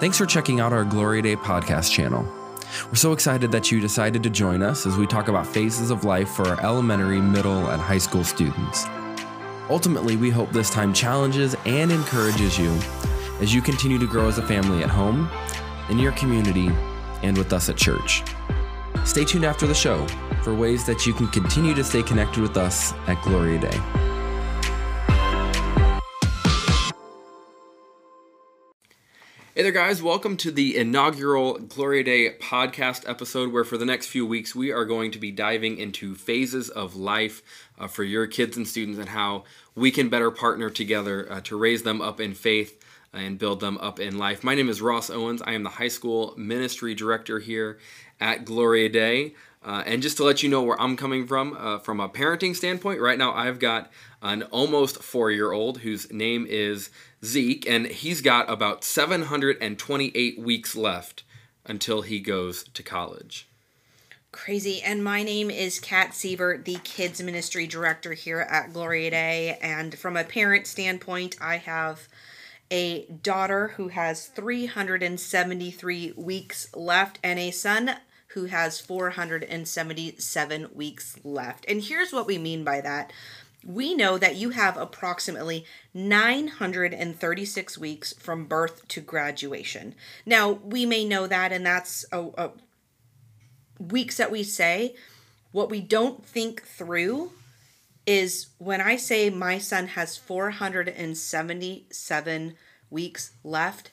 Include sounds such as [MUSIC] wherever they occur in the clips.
Thanks for checking out our Gloria Dei podcast channel. We're so excited that you decided to join us as we talk about phases of life for our elementary, middle, and high school students. Ultimately, we hope this time challenges and encourages you as you continue to grow as a family at home, in your community, and with us at church. Stay tuned after the show for ways that you can continue to stay connected with us at Gloria Dei. Hey there, guys. Welcome to the inaugural Gloria Dei podcast episode, where for the next few weeks we are going to be diving into phases of life uh, for your kids and students and how we can better partner together uh, to raise them up in faith and build them up in life. My name is Ross Owens. I am the high school ministry director here at Gloria Dei. Uh, and just to let you know where I'm coming from, uh, from a parenting standpoint, right now I've got an almost four year old whose name is Zeke, and he's got about 728 weeks left until he goes to college. Crazy. And my name is Kat Sievert, the Kids Ministry Director here at Gloria Dei. And from a parent standpoint, I have a daughter who has 373 weeks left and a son who has 477 weeks left. And here's what we mean by that we know that you have approximately 936 weeks from birth to graduation. Now, we may know that, and that's a, a weeks that we say. What we don't think through is when I say my son has 477 weeks left,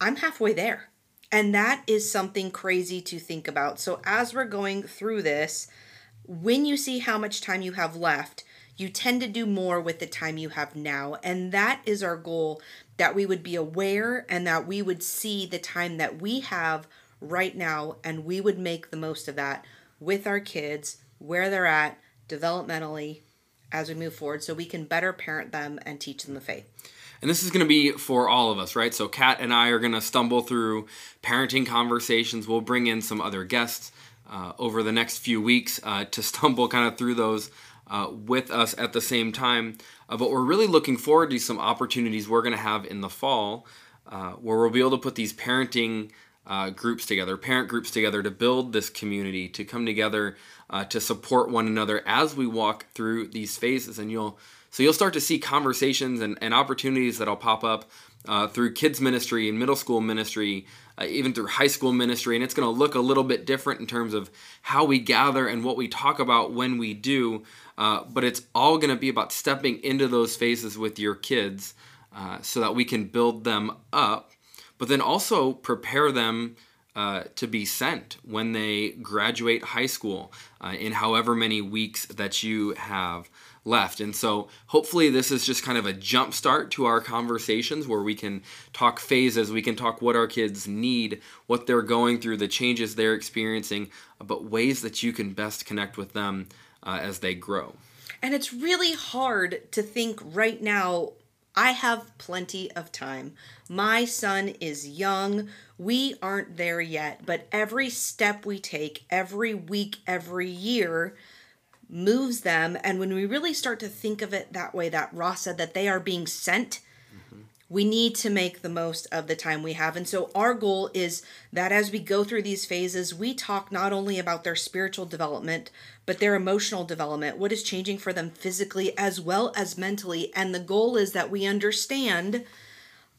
I'm halfway there. And that is something crazy to think about. So, as we're going through this, when you see how much time you have left, you tend to do more with the time you have now. And that is our goal that we would be aware and that we would see the time that we have right now and we would make the most of that with our kids, where they're at developmentally as we move forward so we can better parent them and teach them the faith. And this is going to be for all of us, right? So, Kat and I are going to stumble through parenting conversations. We'll bring in some other guests uh, over the next few weeks uh, to stumble kind of through those uh, with us at the same time. Uh, but we're really looking forward to some opportunities we're going to have in the fall uh, where we'll be able to put these parenting uh, groups together, parent groups together to build this community, to come together uh, to support one another as we walk through these phases. And you'll so you'll start to see conversations and, and opportunities that'll pop up uh, through kids ministry and middle school ministry, uh, even through high school ministry, and it's going to look a little bit different in terms of how we gather and what we talk about when we do. Uh, but it's all going to be about stepping into those phases with your kids uh, so that we can build them up, but then also prepare them. Uh, to be sent when they graduate high school uh, in however many weeks that you have left. And so hopefully this is just kind of a jump start to our conversations where we can talk phases, we can talk what our kids need, what they're going through, the changes they're experiencing, but ways that you can best connect with them uh, as they grow. And it's really hard to think right now I have plenty of time. My son is young. We aren't there yet, but every step we take, every week, every year, moves them. And when we really start to think of it that way, that Ross said that they are being sent. We need to make the most of the time we have. And so our goal is that as we go through these phases, we talk not only about their spiritual development, but their emotional development, what is changing for them physically as well as mentally. And the goal is that we understand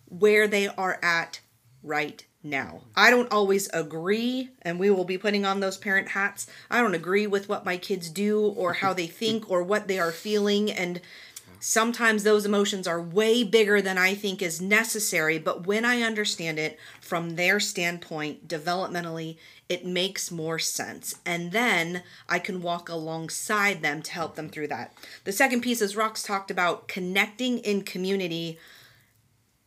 where they are at right now. I don't always agree, and we will be putting on those parent hats. I don't agree with what my kids do or how they think or what they are feeling. And sometimes those emotions are way bigger than I think is necessary. But when I understand it from their standpoint, developmentally, it makes more sense. And then I can walk alongside them to help them through that. The second piece, is Ross talked about, connecting in community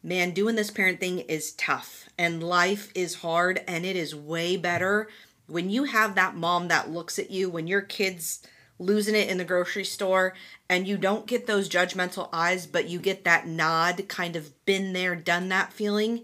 man, doing this parent thing is tough and life is hard and it is way better when you have that mom that looks at you when your kids losing it in the grocery store and you don't get those judgmental eyes but you get that nod kind of been there done that feeling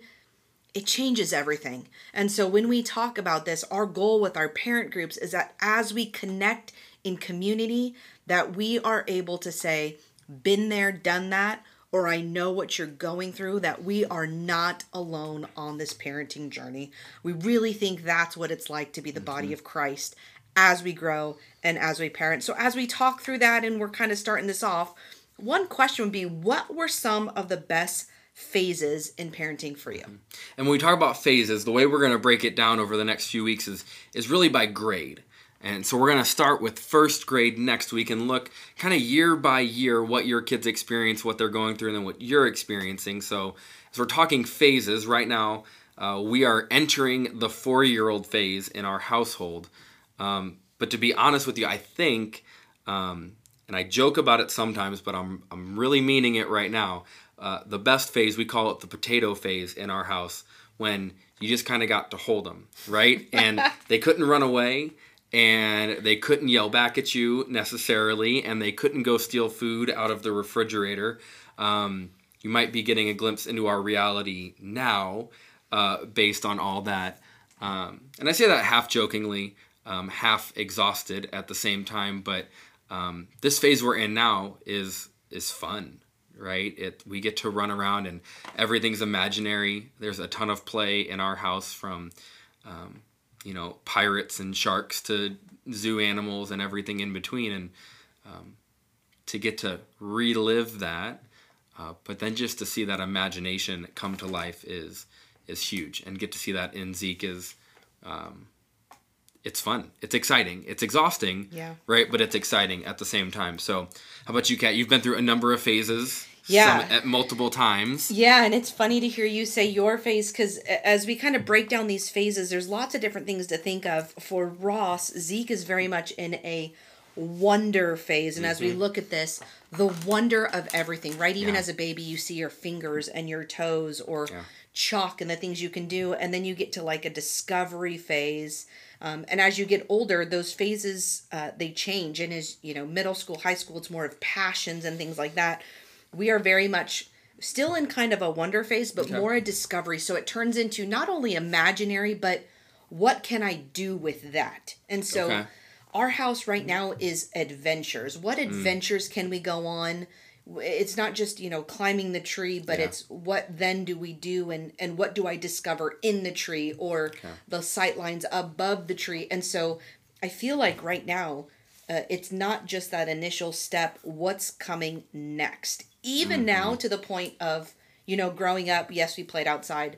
it changes everything and so when we talk about this our goal with our parent groups is that as we connect in community that we are able to say been there done that or I know what you're going through, that we are not alone on this parenting journey. We really think that's what it's like to be the body mm-hmm. of Christ as we grow and as we parent. So, as we talk through that and we're kind of starting this off, one question would be what were some of the best phases in parenting for you? And when we talk about phases, the way we're going to break it down over the next few weeks is is really by grade. And so we're going to start with first grade next week and look kind of year by year what your kids experience, what they're going through, and then what you're experiencing. So as we're talking phases right now, uh, we are entering the four year old phase in our household. Um, but to be honest with you, I think, um, and I joke about it sometimes, but I'm, I'm really meaning it right now. Uh, the best phase, we call it the potato phase in our house, when you just kind of got to hold them, right? [LAUGHS] And they couldn't run away and they couldn't yell back at you necessarily, and they couldn't go steal food out of the refrigerator. Um, you might be getting a glimpse into our reality now uh, based on all that. Um, and I say that half jokingly, um, half exhausted at the same time, but um, this phase we're in now is is fun right? It we get to run around and everything's imaginary. There's a ton of play in our house from um, you know pirates and sharks to zoo animals and everything in between. And um, to get to relive that uh, but then just to see that imagination come to life is is huge. And get to see that in zeke is um, it's fun it's exciting it's exhausting Yeah. right but it's exciting at the same time so how about you kat you've been through a number of phases Yeah. some at multiple times Yeah, and it's funny to hear you say your phase because as we kind of break down these phases, there's lots of different things to think of. For Ross, Zeke is very much in a wonder phase. And as we mm-hmm. look at this, the wonder of everything, right? Even Yeah. as a baby, you see your fingers and your toes or Yeah. Chalk and the things you can do. And then you get to like a discovery phase. Um, and as you get older, those phases uh, they change. And as you know, middle school, high school, it's more of passions and things like that. We are very much still in kind of a wonder phase, but Okay. more a discovery. So it turns into not only imaginary, but what can I do with that? And so Okay. our house right now is adventures. What Mm. adventures can we go on? It's not just, you know, climbing the tree, but Yeah. it's what then do we do and and what do I discover in the tree or the sight lines above the tree. And so I feel like right now uh, it's not just that initial step, what's coming next. Even Mm-hmm. now to the point of, you know, growing up, yes, we played outside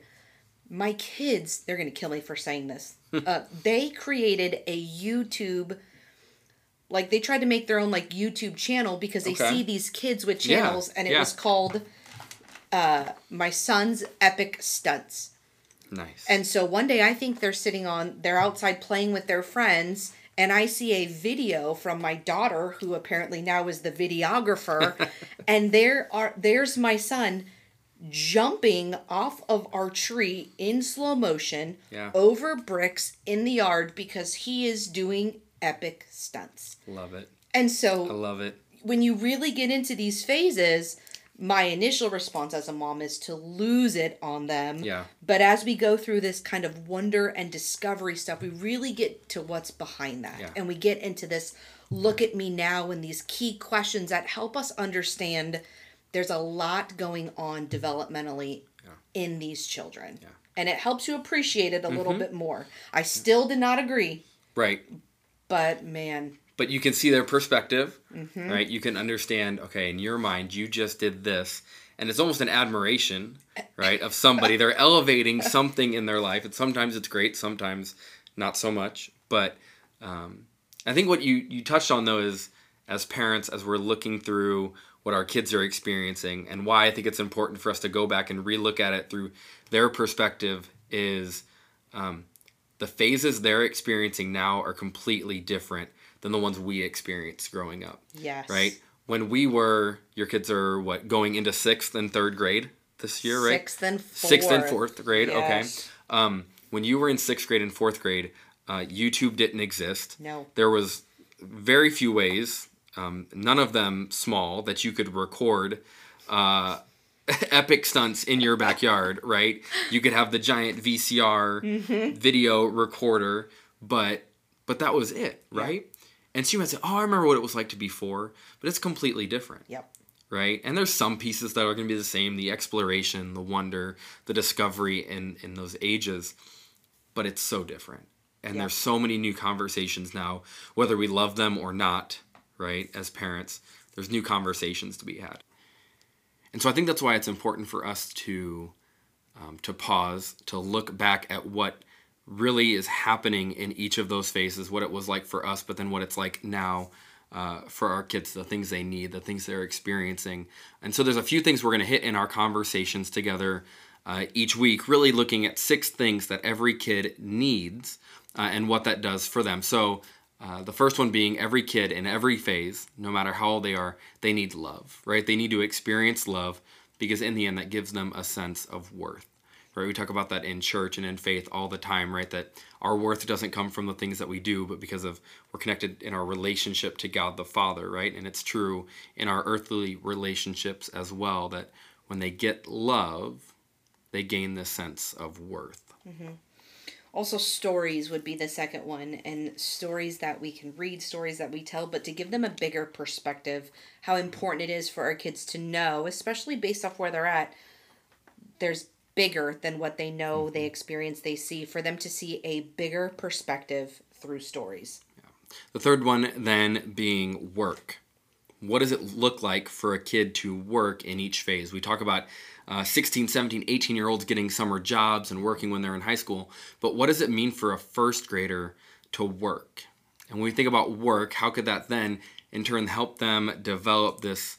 my kids they're going to kill me for saying this [LAUGHS] uh, they created a youtube like they tried to make their own like youtube channel because they Okay. see these kids with Yeah, channels and it yeah. was called uh, my son's epic stunts nice and so one day I think they're sitting on, they're outside playing with their friends, and I see a video from my daughter, who apparently now is the videographer, [LAUGHS] and there are there's my son jumping off of our tree in slow motion Yeah. over bricks in the yard because he is doing epic stunts. love it And so i love it when you really get into these phases, my initial response as a mom is to lose it on them. Yeah. But as we go through this kind of wonder and discovery stuff, we really get to what's behind that. Yeah. And we get into this look at me now and these key questions that help us understand there's a lot going on developmentally in these children. And it helps you appreciate it a little Mm-hmm. bit more. I still did not agree, right but man, but you can see their perspective, Mm-hmm. right? You can understand, okay, in your mind, you just did this. And it's almost an admiration, [LAUGHS] right, of somebody. They're elevating something in their life. And sometimes it's great, sometimes not so much. But um, I think what you, you touched on, though, is as parents, as we're looking through what our kids are experiencing and why I think it's important for us to go back and relook at it through their perspective is um, the phases they're experiencing now are completely different than the ones we experienced growing up, yes. right? When we were, your kids are what, going into sixth and third grade this year, right? Sixth and fourth. Sixth and fourth grade, Yes. okay. Um, when you were in sixth grade and fourth grade, uh, YouTube didn't exist. No. There was very few ways, um, none of them small, that you could record uh, epic stunts in your backyard, right? You could have the giant VCR Mm-hmm. video recorder, but but that was it, right? And she might say, "Oh, I remember what it was like to be four, but it's completely different." Yep. right? And there's some pieces that are going to be the same the exploration, the wonder, the discovery in, in those ages, but it's so different. And Yeah. there's so many new conversations now, whether we love them or not, right? As parents, there's new conversations to be had. And so I think that's why it's important for us to um, to pause, to look back at what really is happening in each of those phases, what it was like for us, but then what it's like now uh, for our kids, the things they need, the things they're experiencing. And so there's a few things we're going to hit in our conversations together uh, each week, really looking at six things that every kid needs uh, and what that does for them. So uh, the first one being every kid in every phase, no matter how old they are, they need love, right? They need to experience love because in the end, that gives them a sense of worth, right? We talk about that in church and in faith all the time, right? That our worth doesn't come from the things that we do, but because of we're connected in our relationship to God the Father, right? And it's true in our earthly relationships as well that when they get love, they gain this sense of worth. Also, stories would be the second one, and stories that we can read, stories that we tell, but to give them a bigger perspective, how important it is for our kids to know, especially based off where they're at, there's bigger than what they know, they mm-hmm. experience, they see, for them to see a bigger perspective through stories. The third one then being work. What does it look like for a kid to work in each phase? We talk about uh, 16, 17, 18 year olds getting summer jobs and working when they're in high school, but what does it mean for a first grader to work? And when we think about work, how could that then in turn help them develop this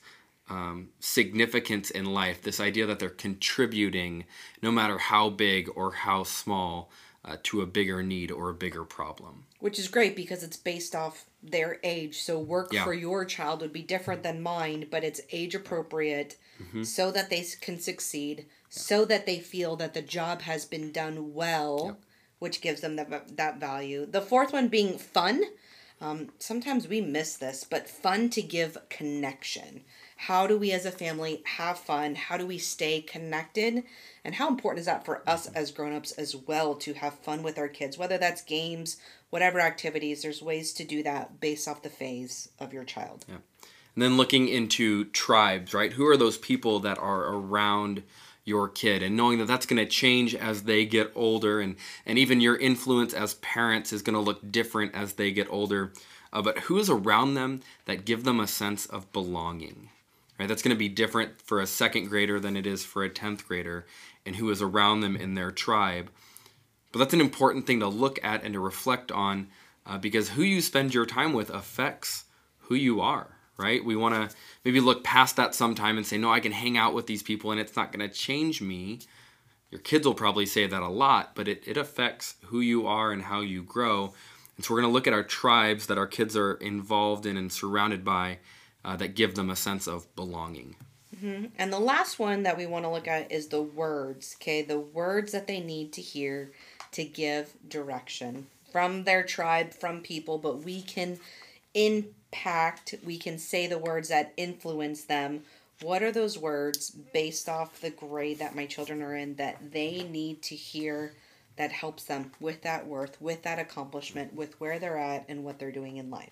um, significance in life, this idea that they're contributing, no matter how big or how small, uh, to a bigger need or a bigger problem? Which is great because it's based off their age. So work Yeah. for your child would be different than mine, but it's age appropriate so that they can succeed, so that they feel that the job has been done well, which gives them that, that value. The fourth one being fun. Um, sometimes we miss this, but fun to give connection. How do we as a family have fun? How do we stay connected? And how important is that for us as grown-ups as well to have fun with our kids, whether that's games, whatever activities, there's ways to do that based off the phase of your child. And then looking into tribes, right? Who are those people that are around your kid and knowing that that's going to change as they get older and and even your influence as parents is going to look different as they get older. Uh, but who is around them that give them a sense of belonging? Right? That's going to be different for a second grader than it is for a 10th grader and who is around them in their tribe. But that's an important thing to look at and to reflect on uh, because who you spend your time with affects who you are, right? We want to maybe look past that sometime and say, no, I can hang out with these people and it's not going to change me. Your kids will probably say that a lot, but it, it affects who you are and how you grow. And so we're going to look at our tribes that our kids are involved in and surrounded by uh, that give them a sense of belonging. And the last one that we want to look at is the words, okay? The words that they need to hear to give direction from their tribe, from people, but we can impact, we can say the words that influence them. What are those words based off the grade that my children are in that they need to hear that helps them with that worth, with that accomplishment, with where they're at and what they're doing in life?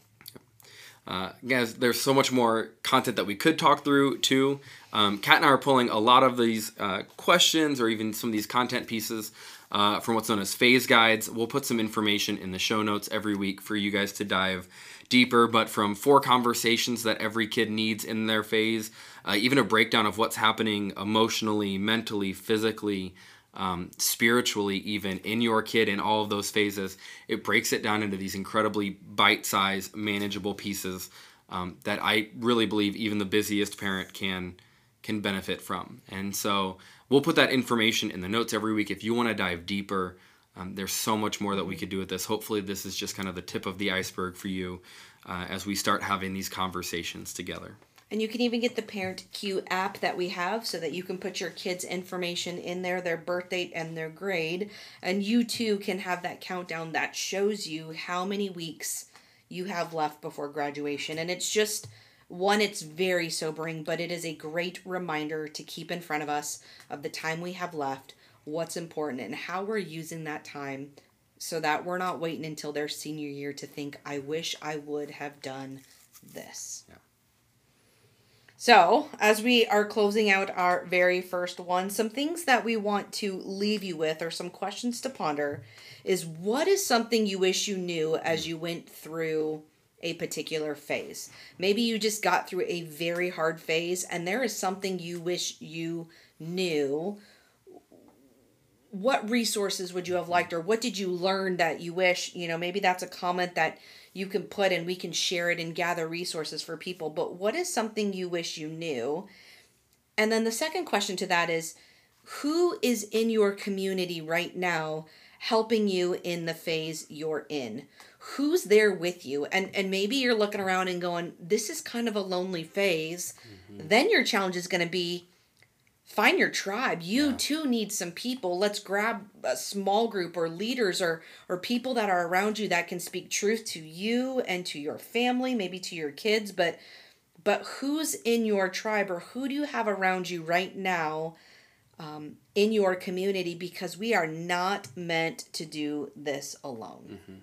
Uh, guys, there's so much more content that we could talk through too. Um, Kat and I are pulling a lot of these uh, questions or even some of these content pieces uh, from what's known as phase guides. We'll put some information in the show notes every week for you guys to dive deeper. But from four conversations that every kid needs in their phase, uh, even a breakdown of what's happening emotionally, mentally, physically, um, spiritually, even in your kid in all of those phases, it breaks it down into these incredibly bite sized, manageable pieces um, that I really believe even the busiest parent can can benefit from. And so we'll put that information in the notes every week. If you want to dive deeper, um, there's so much more that we could do with this. Hopefully, this is just kind of the tip of the iceberg for you uh, as we start having these conversations together. And you can even get the ParentCue app that we have so that you can put your kids' information in there, their birth date and their grade. And you too can have that countdown that shows you how many weeks you have left before graduation. And it's just one, it's very sobering, but it is a great reminder to keep in front of us of the time we have left, what's important, and how we're using that time so that we're not waiting until their senior year to think, I wish I would have done this. Yeah. So, as we are closing out our very first one, some things that we want to leave you with, or some questions to ponder, is what is something you wish you knew as you went through a particular phase? Maybe you just got through a very hard phase, and there is something you wish you knew. What resources would you have liked, or what did you learn that you wish, you know, maybe that's a comment that you can put and we can share it and gather resources for people. But what is something you wish you knew? And then the second question to that is who is in your community right now helping you in the phase you're in? Who's there with you? And and maybe you're looking around and going, this is kind of a lonely phase. Mm-hmm. Then your challenge is going to be find your tribe you yeah. too need some people let's grab a small group or leaders or or people that are around you that can speak truth to you and to your family maybe to your kids but but who's in your tribe or who do you have around you right now um, in your community because we are not meant to do this alone mm-hmm.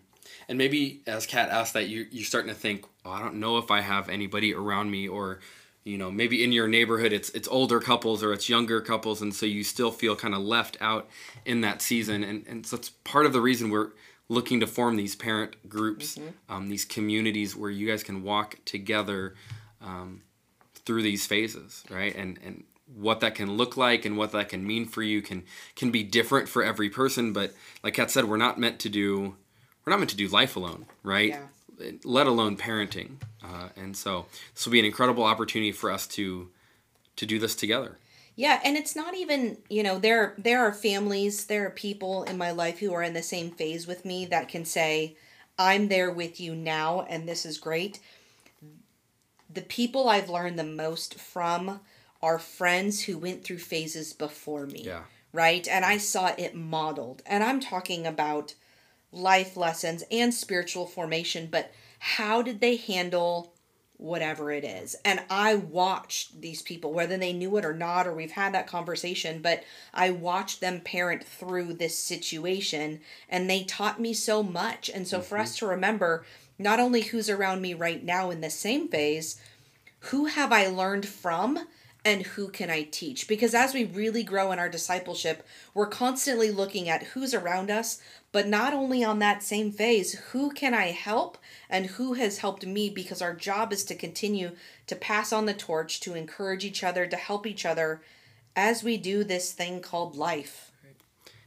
and maybe as kat asked that you, you're starting to think oh, i don't know if i have anybody around me or you know maybe in your neighborhood it's it's older couples or it's younger couples and so you still feel kind of left out in that season and and so that's part of the reason we're looking to form these parent groups mm-hmm. um, these communities where you guys can walk together um, through these phases right and and what that can look like and what that can mean for you can can be different for every person but like kat said we're not meant to do we're not meant to do life alone right yeah let alone parenting. Uh, and so this will be an incredible opportunity for us to to do this together. Yeah, and it's not even, you know, there there are families, there are people in my life who are in the same phase with me that can say, I'm there with you now and this is great. The people I've learned the most from are friends who went through phases before me. Yeah. Right? And I saw it modeled. And I'm talking about life lessons and spiritual formation, but how did they handle whatever it is? And I watched these people, whether they knew it or not, or we've had that conversation, but I watched them parent through this situation and they taught me so much. And so mm-hmm. for us to remember not only who's around me right now in the same phase, who have I learned from? And who can I teach? Because as we really grow in our discipleship, we're constantly looking at who's around us, but not only on that same phase, who can I help and who has helped me? Because our job is to continue to pass on the torch, to encourage each other, to help each other as we do this thing called life.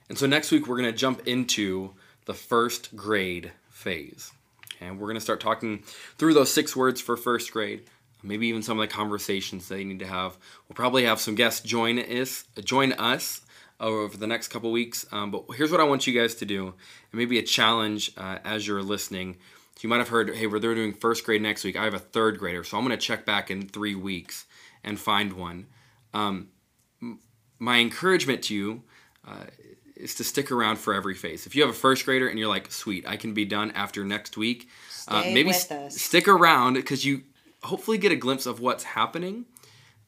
And so next week, we're going to jump into the first grade phase. And we're going to start talking through those six words for first grade maybe even some of the conversations they need to have. We'll probably have some guests join us, join us over the next couple weeks. Um, but here's what I want you guys to do, and maybe a challenge uh, as you're listening. You might have heard, hey, we're doing first grade next week. I have a third grader, so I'm going to check back in three weeks and find one. Um, my encouragement to you uh, is to stick around for every phase. If you have a first grader and you're like, sweet, I can be done after next week, uh, maybe st- stick around because you hopefully get a glimpse of what's happening.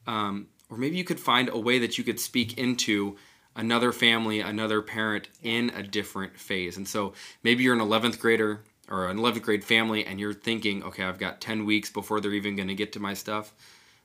Um, or maybe you could find a way that you could speak into another family, another parent in a different phase. And so maybe you're an 11th grader or an 11th grade family and you're thinking, okay, I've got 10 weeks before they're even going to get to my stuff.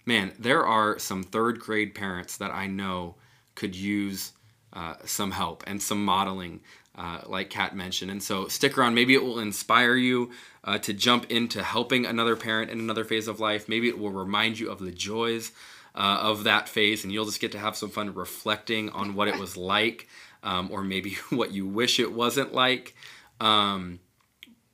Man, there are some third grade parents that I know could use uh, some help and some modeling uh, like Kat mentioned. And so stick around. Maybe it will inspire you uh, to jump into helping another parent in another phase of life. Maybe it will remind you of the joys uh, of that phase, and you'll just get to have some fun reflecting on what it was like, um, or maybe [LAUGHS] what you wish it wasn't like. Um,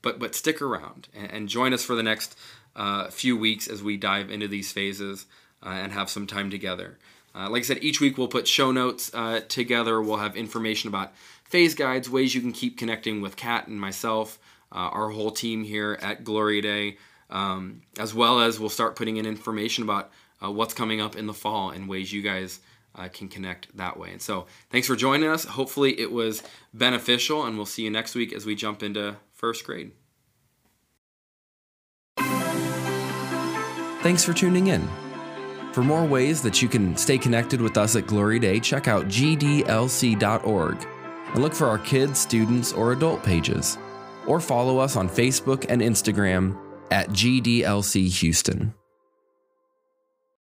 but but stick around and, and, join us for the next uh, few weeks as we dive into these phases uh, and have some time together. Uh, like I said, each week we'll put show notes together. We'll have information about phase guides, ways you can keep connecting with Kat and myself, uh, our whole team here at Gloria Dei, um, as well as we'll start putting in information about uh, what's coming up in the fall and ways you guys uh, can connect that way. And so, thanks for joining us. Hopefully, it was beneficial, and we'll see you next week as we jump into first grade. Thanks for tuning in. For more ways that you can stay connected with us at Gloria Dei, check out gdlc.org and look for our kids, students, or adult pages. Or follow us on Facebook and Instagram at GDLC Houston.